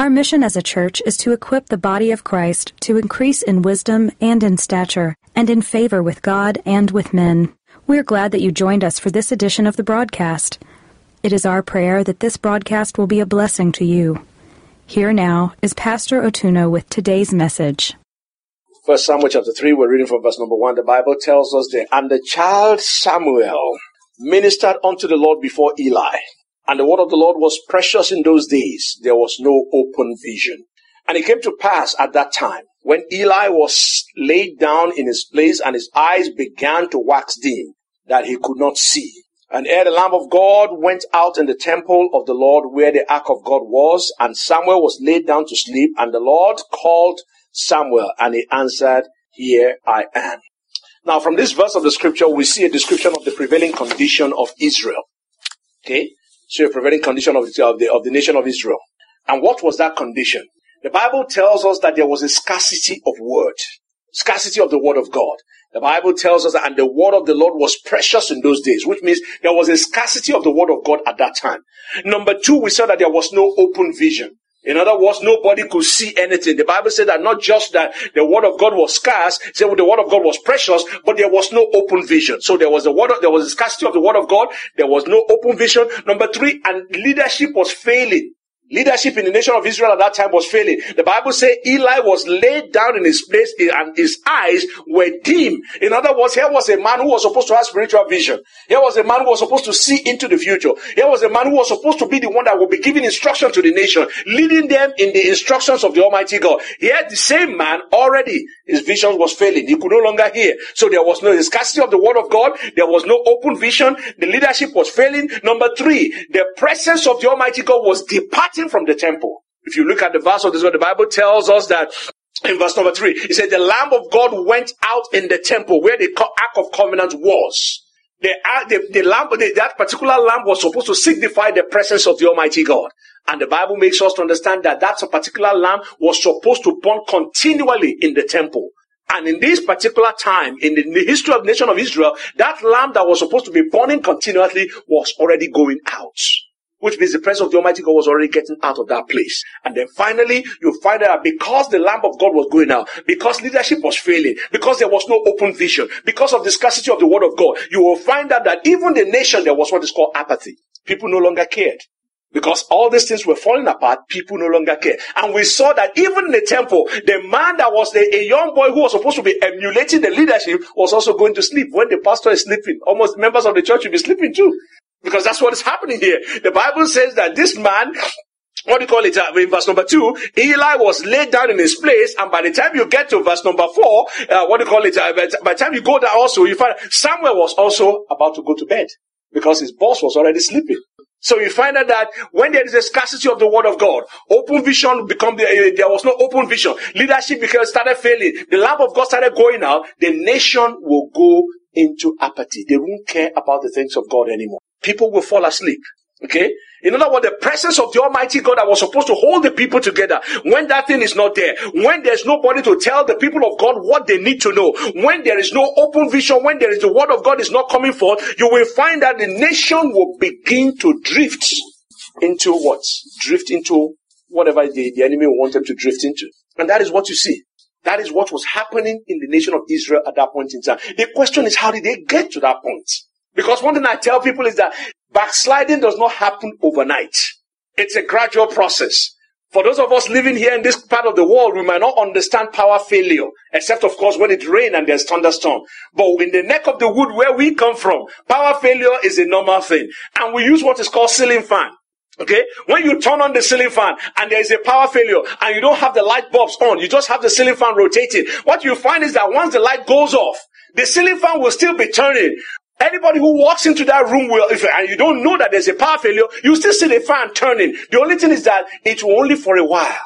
Our mission as a church is to equip the body of Christ to increase in wisdom and in stature, and in favor with God and with men. We're glad that you joined us for this edition of the broadcast. It is our prayer that this broadcast will be a blessing to you. Here now is Pastor Otuno with today's message. First Samuel chapter 3, we're reading from verse number 1. The Bible tells us that, And the child Samuel ministered unto the Lord before Eli. And the word of the Lord was precious in those days. There was no open vision. And it came to pass at that time when Eli was laid down in his place and his eyes began to wax dim that he could not see. And ere the Lamp of God went out in the temple of the Lord where the ark of God was, and Samuel was laid down to sleep, and the Lord called Samuel, and he answered, Here I am. Now, from this verse of the scripture, we see a description of the prevailing condition of Israel. Okay? So a prevailing condition of the, of the, of the nation of Israel. And what was that condition? The Bible tells us that there was a scarcity of word, scarcity of the word of God. The Bible tells us that, and the word of the Lord was precious in those days, which means there was a scarcity of the word of God at that time. Number two, we saw that there was no open vision. In other words, nobody could see anything. The Bible said that not just that the word of God was scarce, said well, the word of God was precious, but there was no open vision. So there was a word, of, there was a scarcity of the word of God. There was no open vision. Number three, and leadership was failing. Leadership in the nation of Israel at that time was failing. The Bible says Eli was laid down in his place and his eyes were dim. In other words, here was a man who was supposed to have spiritual vision. Here was a man who was supposed to see into the future. Here was a man who was supposed to be the one that would be giving instruction to the nation, leading them in the instructions of the Almighty God. Here, the same man already, his vision was failing. He could no longer hear. So there was no scarcity of the word of God. There was no open vision. The leadership was failing. Number three, the presence of the Almighty God was departing from the temple. If you look at the verse of this, what the Bible tells us that in verse number three, it said the Lamp of God went out in the temple where the Ark of Covenant was. Uh, the, the, the lamb, the, that particular lamb was supposed to signify the presence of the Almighty God. And the Bible makes us to understand that that particular lamb was supposed to burn continually in the temple. And in this particular time, in the, in the history of the nation of Israel, that lamb that was supposed to be burning continuously was already going out which means the presence of the Almighty God was already getting out of that place. And then finally, you find out because the Lamp of God was going out, because leadership was failing, because there was no open vision, because of the scarcity of the Word of God, you will find out that even the nation, there was what is called apathy. People no longer cared. Because all these things were falling apart, people no longer care. And we saw that even in the temple, the man that was the, a young boy who was supposed to be emulating the leadership was also going to sleep. When the pastor is sleeping, almost members of the church will be sleeping too. Because that's what is happening here. The Bible says that this man what do you call it? Uh, in verse number two, Eli was laid down in his place, and by the time you get to verse number four, uh, what do you call it? Uh, by the time you go there also, you find Samuel was also about to go to bed because his boss was already sleeping. So you find out that when there is a scarcity of the word of God, open vision become the, uh, there was no open vision. Leadership because started failing. The lamp of God started going out. The nation will go into apathy. They won't care about the things of God anymore people will fall asleep. Okay? In other words, the presence of the Almighty God that was supposed to hold the people together, when that thing is not there, when there's nobody to tell the people of God what they need to know, when there is no open vision, when there is the word of God is not coming forth, you will find that the nation will begin to drift into what? Drift into whatever the, the enemy want them to drift into. And that is what you see. That is what was happening in the nation of Israel at that point in time. The question is, how did they get to that point? Because one thing I tell people is that backsliding does not happen overnight. It's a gradual process. For those of us living here in this part of the world, we might not understand power failure, except of course when it rains and there's thunderstorm. But in the neck of the wood where we come from, power failure is a normal thing. And we use what is called ceiling fan. Okay? When you turn on the ceiling fan and there is a power failure and you don't have the light bulbs on, you just have the ceiling fan rotating. What you find is that once the light goes off, the ceiling fan will still be turning, Anybody who walks into that room will, if, and you don't know that there's a power failure, you still see the fan turning. The only thing is that it will only for a while.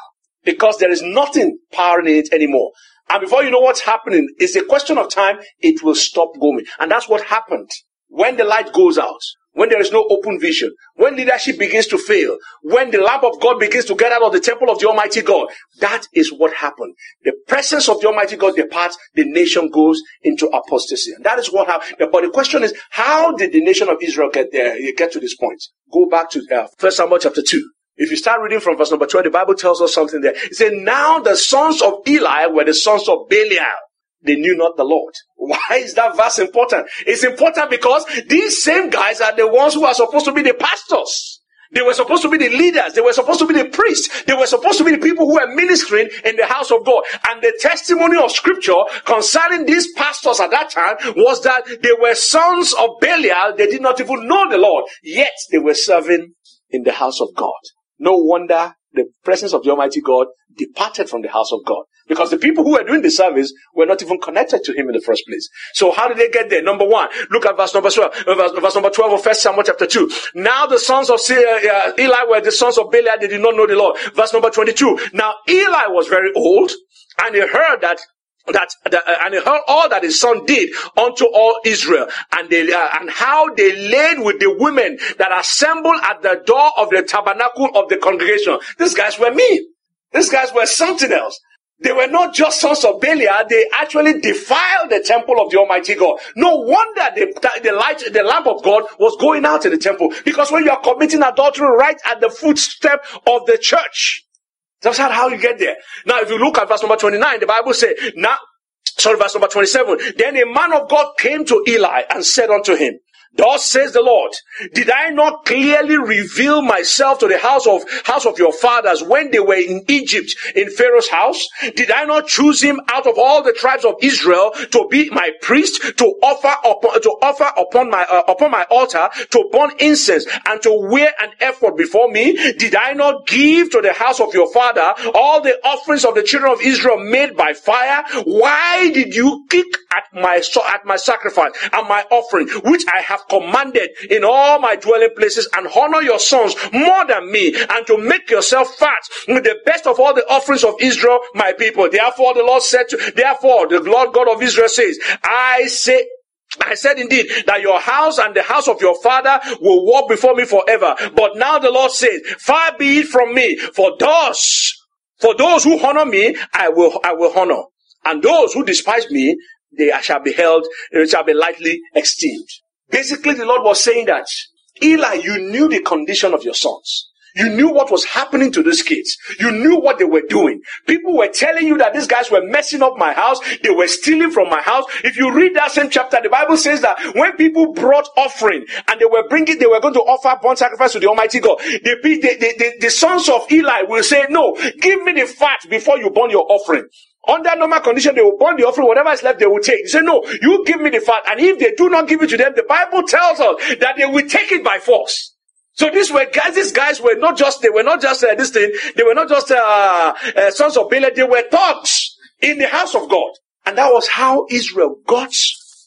because there is nothing powering it anymore. And before you know what's happening, it's a question of time, it will stop going. And that's what happened. When the light goes out, when there is no open vision, when leadership begins to fail, when the lamp of God begins to get out of the temple of the Almighty God, that is what happened. The presence of the Almighty God departs, the nation goes into apostasy. And that is what happened. But the question is, how did the nation of Israel get there, get to this point? Go back to uh, 1 Samuel chapter 2. If you start reading from verse number 12, the Bible tells us something there. It said, now the sons of Eli were the sons of Belial. They knew not the Lord. Why is that verse important? It's important because these same guys are the ones who are supposed to be the pastors. They were supposed to be the leaders. They were supposed to be the priests. They were supposed to be the people who were ministering in the house of God. And the testimony of scripture concerning these pastors at that time was that they were sons of Belial. They did not even know the Lord. Yet they were serving in the house of God. No wonder the presence of the Almighty God departed from the house of God. Because the people who were doing the service were not even connected to him in the first place. So how did they get there? Number one, look at verse number 12, uh, verse, verse number 12 of first Samuel chapter 2. Now the sons of uh, Eli were the sons of Belial, they did not know the Lord. Verse number 22. Now Eli was very old and he heard that that, that uh, and he heard all that his son did unto all Israel, and they uh, and how they laid with the women that assembled at the door of the tabernacle of the congregation. These guys were me. These guys were something else. They were not just sons of Belial, they actually defiled the temple of the Almighty God. No wonder the, the light, the lamp of God was going out in the temple. Because when you are committing adultery right at the footstep of the church, that's not how you get there. Now, if you look at verse number 29, the Bible says, now, sorry, verse number 27, then a man of God came to Eli and said unto him, Thus says the Lord, did I not clearly reveal myself to the house of, house of your fathers when they were in Egypt in Pharaoh's house? Did I not choose him out of all the tribes of Israel to be my priest, to offer upon, to offer upon my, uh, upon my altar, to burn incense and to wear an ephod before me? Did I not give to the house of your father all the offerings of the children of Israel made by fire? Why did you kick at my, at my sacrifice and my offering, which I have commanded in all my dwelling places and honor your sons more than me and to make yourself fat with the best of all the offerings of Israel, my people. Therefore the Lord said to, therefore the Lord God of Israel says, I say I said indeed that your house and the house of your father will walk before me forever. But now the Lord says, far be it from me, for those, for those who honor me, I will, I will honor. And those who despise me, they shall be held, they shall be lightly esteemed. Basically, the Lord was saying that, Eli, you knew the condition of your sons. You knew what was happening to these kids. You knew what they were doing. People were telling you that these guys were messing up my house. They were stealing from my house. If you read that same chapter, the Bible says that when people brought offering and they were bringing, they were going to offer burnt sacrifice to the Almighty God. The, the, the, the sons of Eli will say, no, give me the fat before you burn your offering. Under normal condition, they will burn the offering, whatever is left, they will take. They say, no, you give me the fat. And if they do not give it to them, the Bible tells us that they will take it by force. So these were guys, these guys were not just, they were not just uh, this thing, they were not just uh, uh, sons of Belial, they were thugs in the house of God. And that was how Israel got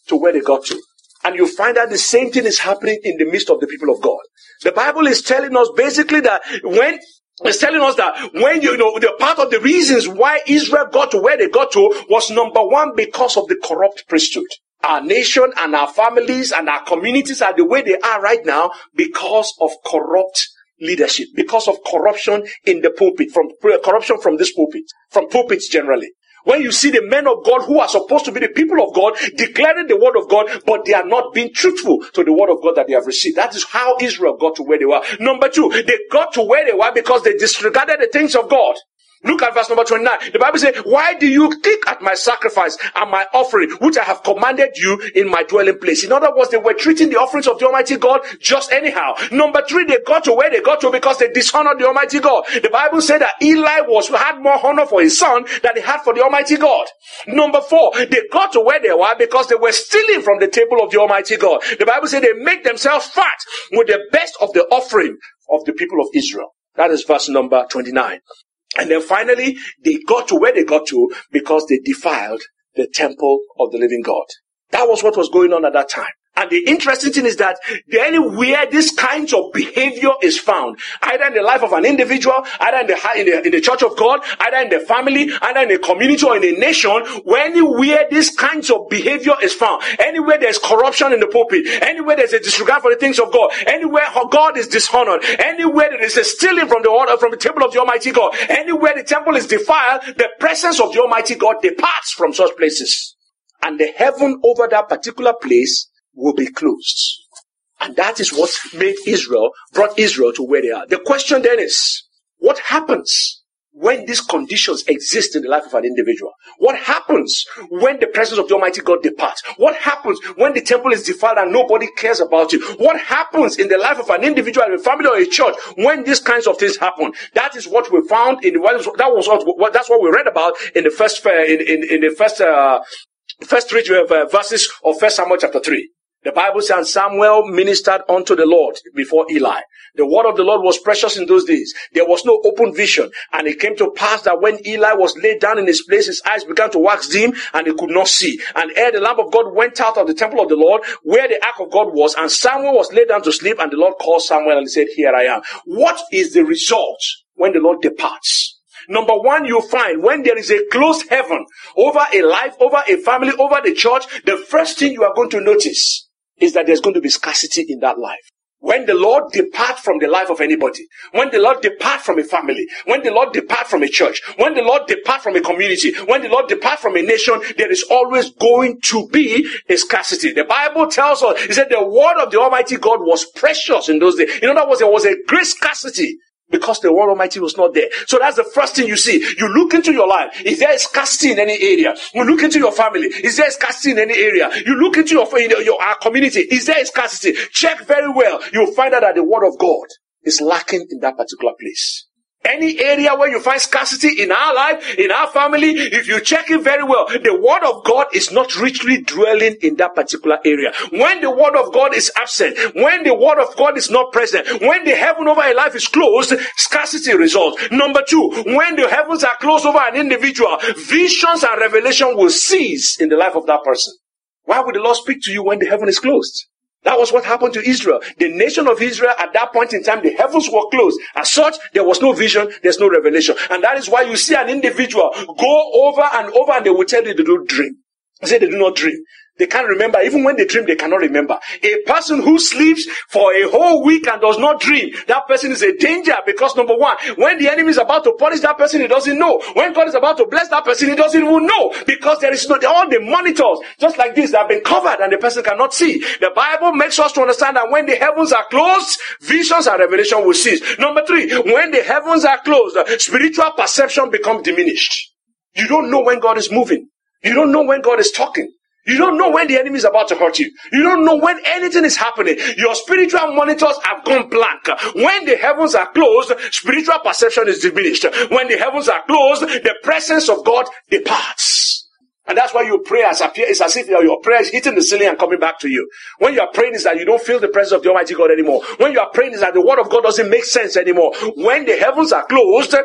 to where they got to. And you find that the same thing is happening in the midst of the people of God. The Bible is telling us basically that when it's telling us that when you know the part of the reasons why Israel got to where they got to was number one because of the corrupt priesthood. Our nation and our families and our communities are the way they are right now because of corrupt leadership, because of corruption in the pulpit, from corruption from this pulpit, from pulpits generally. When you see the men of God who are supposed to be the people of God declaring the word of God, but they are not being truthful to the word of God that they have received. That is how Israel got to where they were. Number two, they got to where they were because they disregarded the things of God. Look at verse number 29. The Bible says, why do you kick at my sacrifice and my offering, which I have commanded you in my dwelling place? In other words, they were treating the offerings of the Almighty God just anyhow. Number three, they got to where they got to because they dishonored the Almighty God. The Bible said that Eli was, had more honor for his son than he had for the Almighty God. Number four, they got to where they were because they were stealing from the table of the Almighty God. The Bible said they made themselves fat with the best of the offering of the people of Israel. That is verse number 29. And then finally, they got to where they got to because they defiled the temple of the living God. That was what was going on at that time. And the interesting thing is that anywhere this kind of behavior is found, either in the life of an individual, either in the, in the, in the church of God, either in the family, either in the community or in the nation, where anywhere this kinds of behavior is found, anywhere there's corruption in the pulpit, anywhere there's a disregard for the things of God, anywhere God is dishonored, anywhere there is a stealing from the order, from the table of the Almighty God, anywhere the temple is defiled, the presence of the Almighty God departs from such places. And the heaven over that particular place will be closed. And that is what made Israel, brought Israel to where they are. The question then is, what happens when these conditions exist in the life of an individual? What happens when the presence of the Almighty God departs? What happens when the temple is defiled and nobody cares about it? What happens in the life of an individual, a family, or a church when these kinds of things happen? That is what we found in the that was what that's what we read about in the first in in, in the first uh, first three uh, verses of First Samuel chapter three. The Bible says Samuel ministered unto the Lord before Eli. The word of the Lord was precious in those days. There was no open vision. And it came to pass that when Eli was laid down in his place, his eyes began to wax dim and he could not see. And ere the lamp of God went out of the temple of the Lord, where the ark of God was, and Samuel was laid down to sleep, and the Lord called Samuel and he said, Here I am. What is the result when the Lord departs? Number one, you find when there is a closed heaven over a life, over a family, over the church, the first thing you are going to notice is that there's going to be scarcity in that life. When the Lord depart from the life of anybody, when the Lord depart from a family, when the Lord depart from a church, when the Lord depart from a community, when the Lord depart from a nation, there is always going to be a scarcity. The Bible tells us, it said the word of the Almighty God was precious in those days. In other words, there was a great scarcity because the word Almighty was not there. So that's the first thing you see. You look into your life. Is there scarcity in any area? You look into your family. Is there scarcity in any area? You look into your, your, your our community. Is there scarcity? Check very well. You'll find out that the word of God is lacking in that particular place. Any area where you find scarcity in our life, in our family, if you check it very well, the word of God is not richly dwelling in that particular area. When the word of God is absent, when the word of God is not present, when the heaven over a life is closed, scarcity results. Number two, when the heavens are closed over an individual, visions and revelation will cease in the life of that person. Why would the Lord speak to you when the heaven is closed? That was what happened to Israel. The nation of Israel at that point in time, the heavens were closed. As such, there was no vision, there's no revelation. And that is why you see an individual go over and over and they will tell you they don't dream. I say they do not dream. They can't remember. Even when they dream, they cannot remember. A person who sleeps for a whole week and does not dream, that person is a danger because number one, when the enemy is about to punish that person, he doesn't know. When God is about to bless that person, he doesn't even know because there is no, all the monitors, just like this, that have been covered and the person cannot see. The Bible makes us to understand that when the heavens are closed, visions and revelation will cease. Number three, when the heavens are closed, spiritual perception becomes diminished. You don't know when God is moving. You don't know when God is talking. You don't know when the enemy is about to hurt you. You don't know when anything is happening. Your spiritual monitors have gone blank. When the heavens are closed, spiritual perception is diminished. When the heavens are closed, the presence of God departs. And that's why your prayers appear, it's as if your prayer is hitting the ceiling and coming back to you. When you are praying is that you don't feel the presence of the Almighty God anymore. When you are praying is that the word of God doesn't make sense anymore. When the heavens are closed,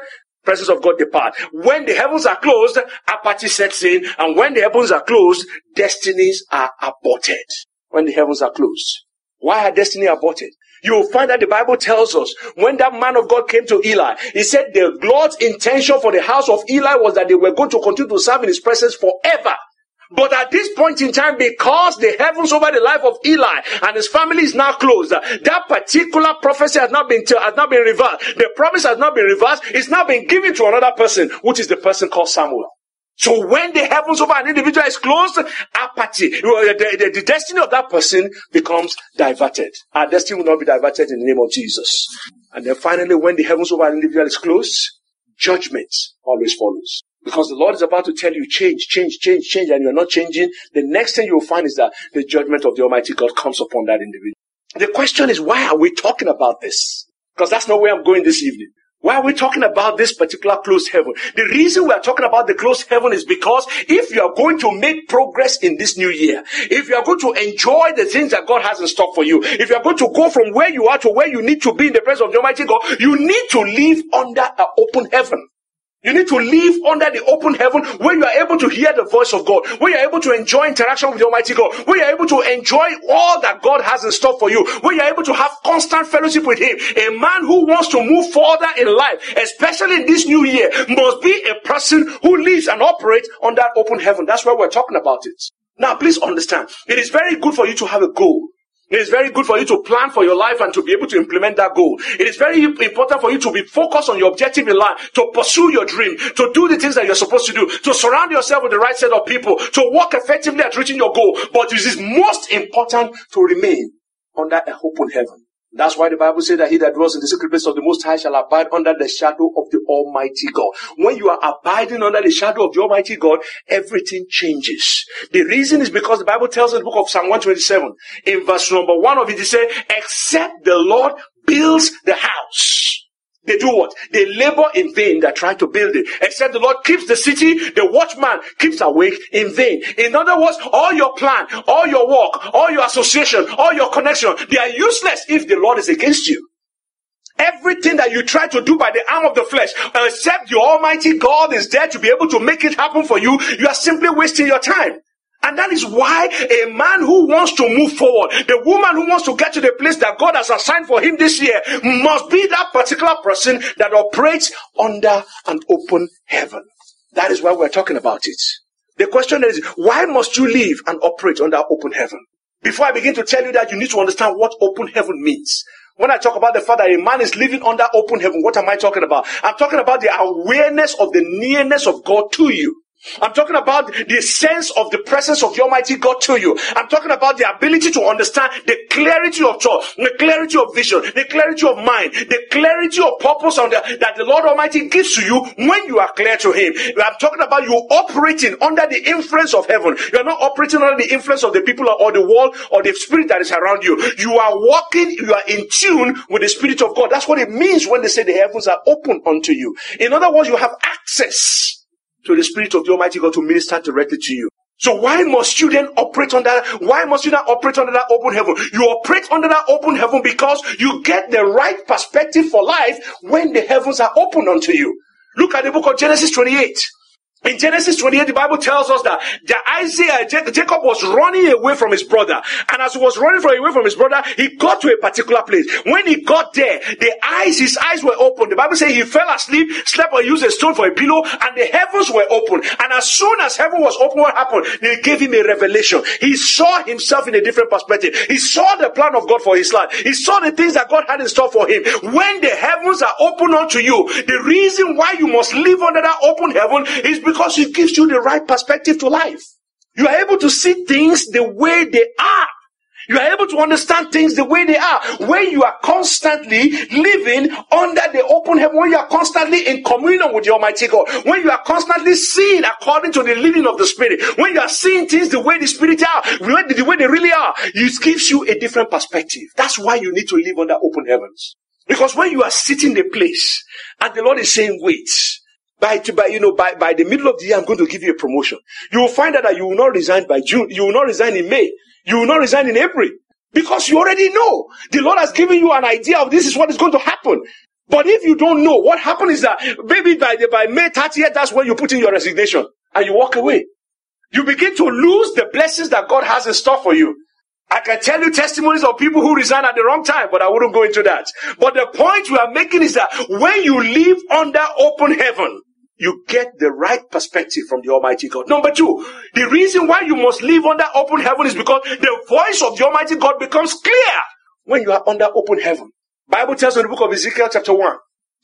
presence of God depart. When the heavens are closed, apathy sets in, and when the heavens are closed, destinies are aborted. When the heavens are closed. Why are destiny aborted? You will find that the Bible tells us when that man of God came to Eli, he said the Lord's intention for the house of Eli was that they were going to continue to serve in his presence forever. But at this point in time, because the heavens over the life of Eli and his family is now closed, that particular prophecy has not been has not been reversed. The promise has not been reversed. It's now been given to another person, which is the person called Samuel. So when the heavens over an individual is closed, apathy, the, the, the, destiny of that person becomes diverted. Our destiny will not be diverted in the name of Jesus. And then finally, when the heavens over an individual is closed, judgment always follows. Because the Lord is about to tell you, change, change, change, change, and you're not changing. The next thing you'll find is that the judgment of the Almighty God comes upon that individual. The question is, why are we talking about this? Because that's not where I'm going this evening. Why are we talking about this particular closed heaven? The reason we are talking about the closed heaven is because if you are going to make progress in this new year, if you are going to enjoy the things that God has in stock for you, if you are going to go from where you are to where you need to be in the presence of the Almighty God, you need to live under an open heaven. You need to live under the open heaven where you are able to hear the voice of God, where you are able to enjoy interaction with the Almighty God, where you are able to enjoy all that God has in store for you, where you are able to have constant fellowship with Him. A man who wants to move further in life, especially in this new year, must be a person who lives and operates on that open heaven. That's why we're talking about it. Now, please understand, it is very good for you to have a goal. It is very good for you to plan for your life and to be able to implement that goal. It is very important for you to be focused on your objective in life, to pursue your dream, to do the things that you're supposed to do, to surround yourself with the right set of people, to work effectively at reaching your goal. But it is most important to remain under a open heaven. That's why the Bible says that he that dwells in the secret place of the Most High shall abide under the shadow of the Almighty God. When you are abiding under the shadow of the Almighty God, everything changes. The reason is because the Bible tells in the book of Psalm 127, in verse number one of it, it says, except the Lord builds the house. They do what? They labor in vain that try to build it. Except the Lord keeps the city, the watchman keeps awake in vain. In other words, all your plan, all your work, all your association, all your connection, they are useless if the Lord is against you. Everything that you try to do by the arm of the flesh, except your Almighty God is there to be able to make it happen for you, you are simply wasting your time. And that is why a man who wants to move forward, the woman who wants to get to the place that God has assigned for him this year, must be that particular person that operates under an open heaven. That is why we're talking about it. The question is, why must you live and operate under open heaven? Before I begin to tell you that, you need to understand what open heaven means. When I talk about the fact that a man is living under open heaven, what am I talking about? I'm talking about the awareness of the nearness of God to you. I'm talking about the sense of the presence of the Almighty God to you. I'm talking about the ability to understand the clarity of thought, the clarity of vision, the clarity of mind, the clarity of purpose the, that the Lord Almighty gives to you when you are clear to Him. I'm talking about you operating under the influence of heaven. You're not operating under the influence of the people or the world or the spirit that is around you. You are walking, you are in tune with the Spirit of God. That's what it means when they say the heavens are open unto you. In other words, you have access to the Spirit of the Almighty God to minister directly to you. So why must you then operate under why must you not operate under that open heaven? You operate under that open heaven because you get the right perspective for life when the heavens are open unto you. Look at the book of Genesis 28. In Genesis 28, the Bible tells us that, Isaiah, Jacob was running away from his brother. And as he was running away from his brother, he got to a particular place. When he got there, the eyes, his eyes were open. The Bible says he fell asleep, slept or used a stone for a pillow, and the heavens were open. And as soon as heaven was open, what happened? They gave him a revelation. He saw himself in a different perspective. He saw the plan of God for his life. He saw the things that God had in store for him. When the heavens are open unto you, the reason why you must live under that open heaven is because because it gives you the right perspective to life. You are able to see things the way they are. You are able to understand things the way they are. When you are constantly living under the open heaven, when you are constantly in communion with the Almighty God, when you are constantly seeing according to the leading of the Spirit, when you are seeing things the way the Spirit are, the way they really are, it gives you a different perspective. That's why you need to live under open heavens. Because when you are sitting the place and the Lord is saying, wait, by, by, you know, by, by the middle of the year, I'm going to give you a promotion. You will find out that you will not resign by June. You will not resign in May. You will not resign in April. Because you already know. The Lord has given you an idea of this is what is going to happen. But if you don't know, what happened is that maybe by, the, by May 30th, that's when you put in your resignation and you walk away. You begin to lose the blessings that God has in store for you. I can tell you testimonies of people who resign at the wrong time, but I wouldn't go into that. But the point we are making is that when you live under open heaven, you get the right perspective from the Almighty God. Number two, the reason why you must live under open heaven is because the voice of the Almighty God becomes clear when you are under open heaven. Bible tells in the book of Ezekiel chapter 1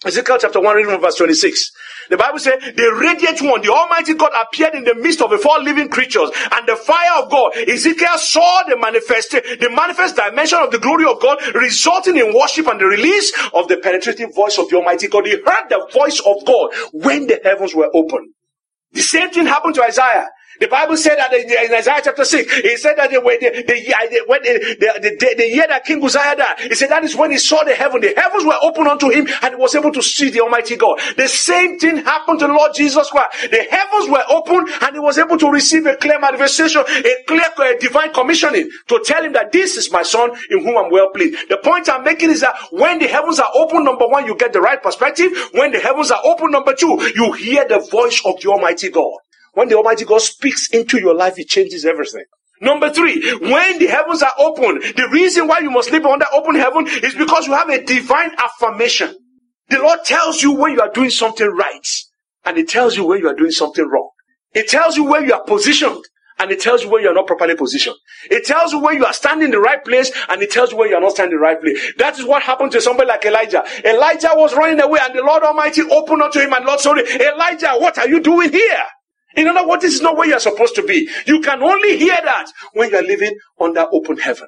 Ezekiel chapter 1, reading from verse 26. The Bible says, the radiant one, the Almighty God appeared in the midst of the four living creatures and the fire of God. Ezekiel saw the manifest, the manifest dimension of the glory of God resulting in worship and the release of the penetrating voice of the Almighty God. He heard the voice of God when the heavens were open. The same thing happened to Isaiah. The Bible said that in Isaiah chapter 6, it said that when the, the, when the, the, the, year that King Uzziah died, he said that is when he saw the heaven. The heavens were open unto him and he was able to see the Almighty God. The same thing happened to Lord Jesus Christ. The heavens were open and he was able to receive a clear manifestation, a clear a divine commissioning to tell him that this is my son in whom I'm well pleased. The point I'm making is that when the heavens are open, number one, you get the right perspective. When the heavens are open, number two, you hear the voice of the Almighty God. When the Almighty God speaks into your life, it changes everything. Number three, when the heavens are open, the reason why you must live under open heaven is because you have a divine affirmation. The Lord tells you when you are doing something right, and it tells you when you are doing something wrong. It tells you where you are positioned, and it tells you where you are not properly positioned. It tells you where you are standing in the right place, and it tells you where you are not standing in the right place. That is what happened to somebody like Elijah. Elijah was running away, and the Lord Almighty opened unto him, and Lord said, Elijah, what are you doing here? In other words, this is not where you're supposed to be. You can only hear that when you're living under open heaven.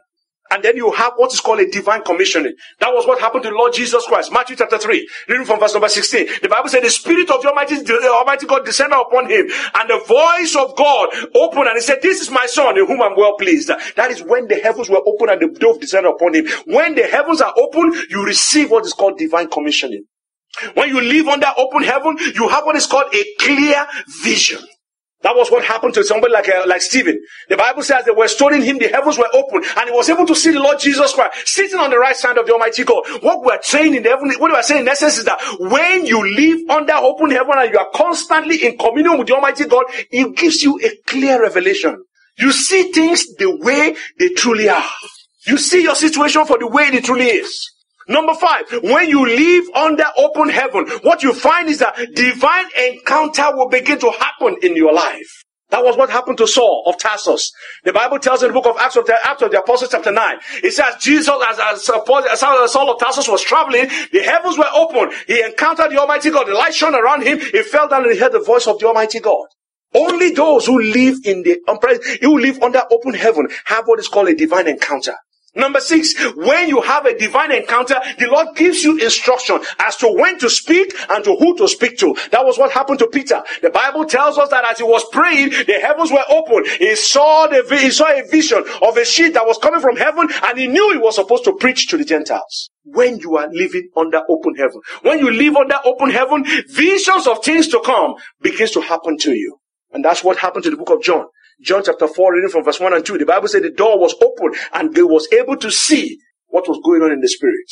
And then you have what is called a divine commissioning. That was what happened to Lord Jesus Christ. Matthew chapter 3, reading from verse number 16. The Bible said the Spirit of the Almighty, the Almighty God descended upon him, and the voice of God opened, and he said, This is my son in whom I'm well pleased. That is when the heavens were open and the dove descended upon him. When the heavens are open, you receive what is called divine commissioning. When you live under open heaven, you have what is called a clear vision. That was what happened to somebody like, uh, like Stephen. The Bible says they were stoning him, the heavens were open, and he was able to see the Lord Jesus Christ sitting on the right side of the Almighty God. What we're saying in the heaven, what we're saying in essence is that when you live under open heaven and you are constantly in communion with the Almighty God, it gives you a clear revelation. You see things the way they truly are. You see your situation for the way it truly is. Number five, when you live under open heaven, what you find is that divine encounter will begin to happen in your life. That was what happened to Saul of Tarsus. The Bible tells in the book of Acts of the, the Apostles chapter 9. It says Jesus, as, as, as Saul of Tarsus was traveling, the heavens were open. He encountered the Almighty God. The light shone around him. He fell down and he heard the voice of the Almighty God. Only those who live in the, who live under open heaven have what is called a divine encounter. Number six, when you have a divine encounter, the Lord gives you instruction as to when to speak and to who to speak to. That was what happened to Peter. The Bible tells us that as he was praying, the heavens were open. He saw the, he saw a vision of a sheet that was coming from heaven and he knew he was supposed to preach to the Gentiles. When you are living under open heaven, when you live under open heaven, visions of things to come begins to happen to you. And that's what happened to the book of John. John chapter 4, reading from verse 1 and 2, the Bible said the door was open and they was able to see what was going on in the spirit.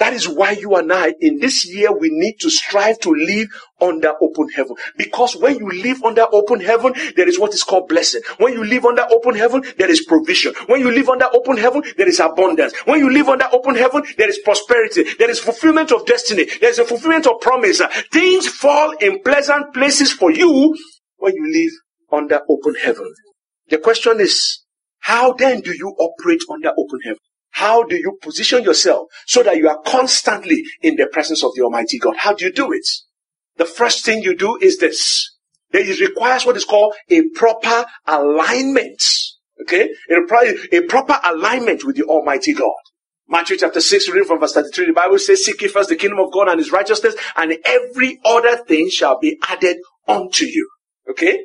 That is why you and I, in this year, we need to strive to live under open heaven. Because when you live under open heaven, there is what is called blessing. When you live under open heaven, there is provision. When you live under open heaven, there is abundance. When you live under open heaven, there is prosperity. There is fulfillment of destiny. There is a fulfillment of promise. Things fall in pleasant places for you when you live under open heaven. The question is, how then do you operate under open heaven? How do you position yourself so that you are constantly in the presence of the Almighty God? How do you do it? The first thing you do is this. It requires what is called a proper alignment. Okay? A proper alignment with the Almighty God. Matthew chapter 6, reading from verse 33, the Bible says, Seek ye first the kingdom of God and his righteousness, and every other thing shall be added unto you. Okay?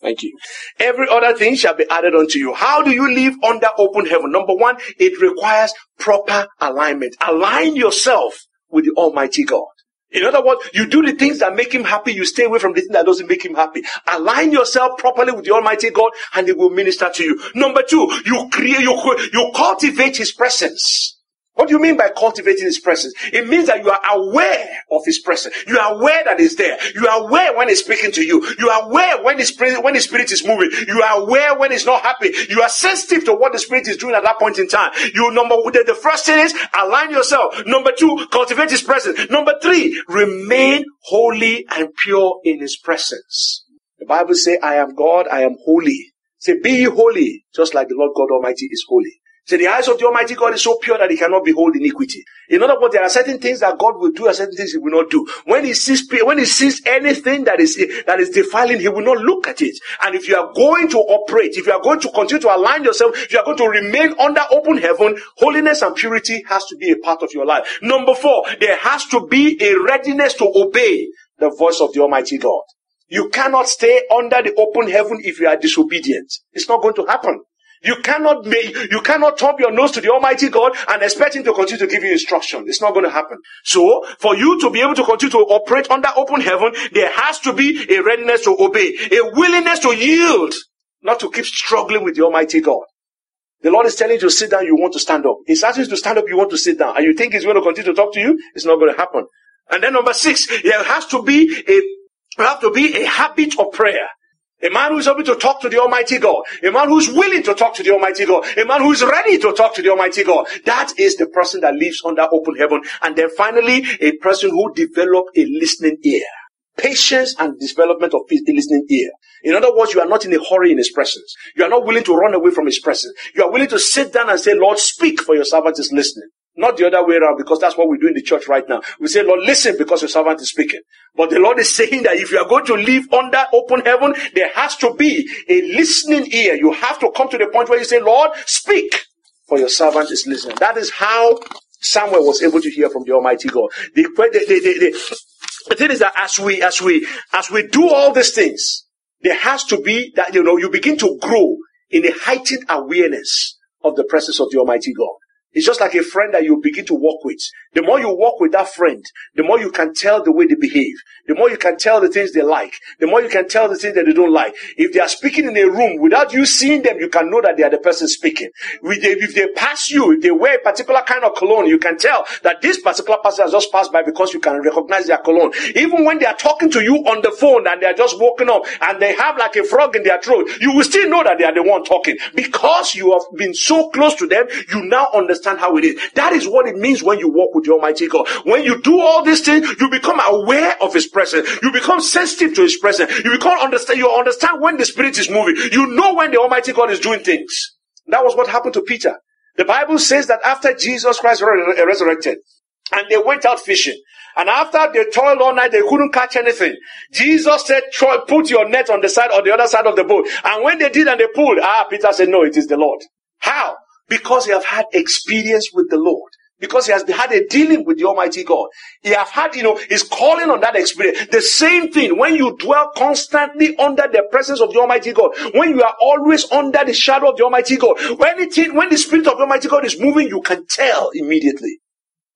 Thank you. Every other thing shall be added unto you. How do you live under open heaven? Number one, it requires proper alignment. Align yourself with the Almighty God. In other words, you do the things that make him happy, you stay away from the things that doesn't make him happy. Align yourself properly with the Almighty God and he will minister to you. Number two, you create, you, you cultivate his presence. What do you mean by cultivating his presence? It means that you are aware of his presence. You are aware that he's there. You are aware when he's speaking to you. You are aware when his, when his spirit is moving. You are aware when he's not happy. You are sensitive to what the spirit is doing at that point in time. You number the, the first thing is align yourself. Number two, cultivate his presence. Number three, remain holy and pure in his presence. The Bible says, I am God, I am holy. Say, be holy, just like the Lord God Almighty is holy. So the eyes of the Almighty God is so pure that he cannot behold iniquity. In other words, there are certain things that God will do and certain things he will not do. When he sees, when he sees anything that is, that is defiling, he will not look at it. And if you are going to operate, if you are going to continue to align yourself, if you are going to remain under open heaven, holiness and purity has to be a part of your life. Number four, there has to be a readiness to obey the voice of the Almighty God. You cannot stay under the open heaven if you are disobedient. It's not going to happen. You cannot make, you cannot turn your nose to the Almighty God and expect Him to continue to give you instruction. It's not going to happen. So, for you to be able to continue to operate under open heaven, there has to be a readiness to obey, a willingness to yield, not to keep struggling with the Almighty God. The Lord is telling you to sit down, you want to stand up. He's asking you to stand up, you want to sit down. And you think He's going to continue to talk to you? It's not going to happen. And then number six, there has to be a, there have to be a habit of prayer. A man who is able to talk to the Almighty God. A man who is willing to talk to the Almighty God. A man who is ready to talk to the Almighty God. That is the person that lives under open heaven. And then finally, a person who develop a listening ear. Patience and development of a listening ear. In other words, you are not in a hurry in His presence. You are not willing to run away from His presence. You are willing to sit down and say, Lord, speak for your servant is listening. Not the other way around because that's what we do in the church right now. We say, Lord, listen because your servant is speaking. But the Lord is saying that if you are going to live under open heaven, there has to be a listening ear. You have to come to the point where you say, Lord, speak for your servant is listening. That is how Samuel was able to hear from the Almighty God. The, the, the, the thing is that as we, as we, as we do all these things, there has to be that, you know, you begin to grow in a heightened awareness of the presence of the Almighty God. It's just like a friend that you begin to walk with. The more you walk with that friend, the more you can tell the way they behave. The more you can tell the things they like. The more you can tell the things that they don't like. If they are speaking in a room without you seeing them, you can know that they are the person speaking. If they pass you, if they wear a particular kind of cologne, you can tell that this particular person has just passed by because you can recognize their cologne. Even when they are talking to you on the phone and they are just walking up and they have like a frog in their throat, you will still know that they are the one talking because you have been so close to them. You now understand understand how it is. That is what it means when you walk with the Almighty God. When you do all these things, you become aware of His presence. You become sensitive to His presence. You become understand. You understand when the Spirit is moving. You know when the Almighty God is doing things. That was what happened to Peter. The Bible says that after Jesus Christ resurrected, and they went out fishing. And after they toiled all night, they couldn't catch anything. Jesus said, put your net on the side or the other side of the boat. And when they did and they pulled, ah, Peter said, no, it is the Lord. How? Because he have had experience with the Lord. Because he has had a dealing with the Almighty God. He have had, you know, he's calling on that experience. The same thing when you dwell constantly under the presence of the Almighty God. When you are always under the shadow of the Almighty God. When it, when the Spirit of the Almighty God is moving, you can tell immediately.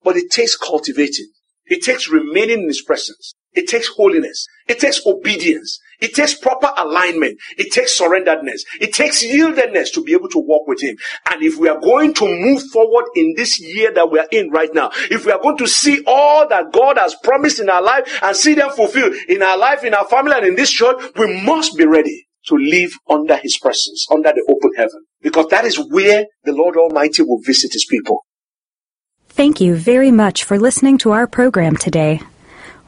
But it takes cultivating. It takes remaining in His presence. It takes holiness. It takes obedience. It takes proper alignment. It takes surrenderedness. It takes yieldedness to be able to walk with Him. And if we are going to move forward in this year that we are in right now, if we are going to see all that God has promised in our life and see them fulfilled in our life, in our family, and in this church, we must be ready to live under His presence, under the open heaven. Because that is where the Lord Almighty will visit His people. Thank you very much for listening to our program today.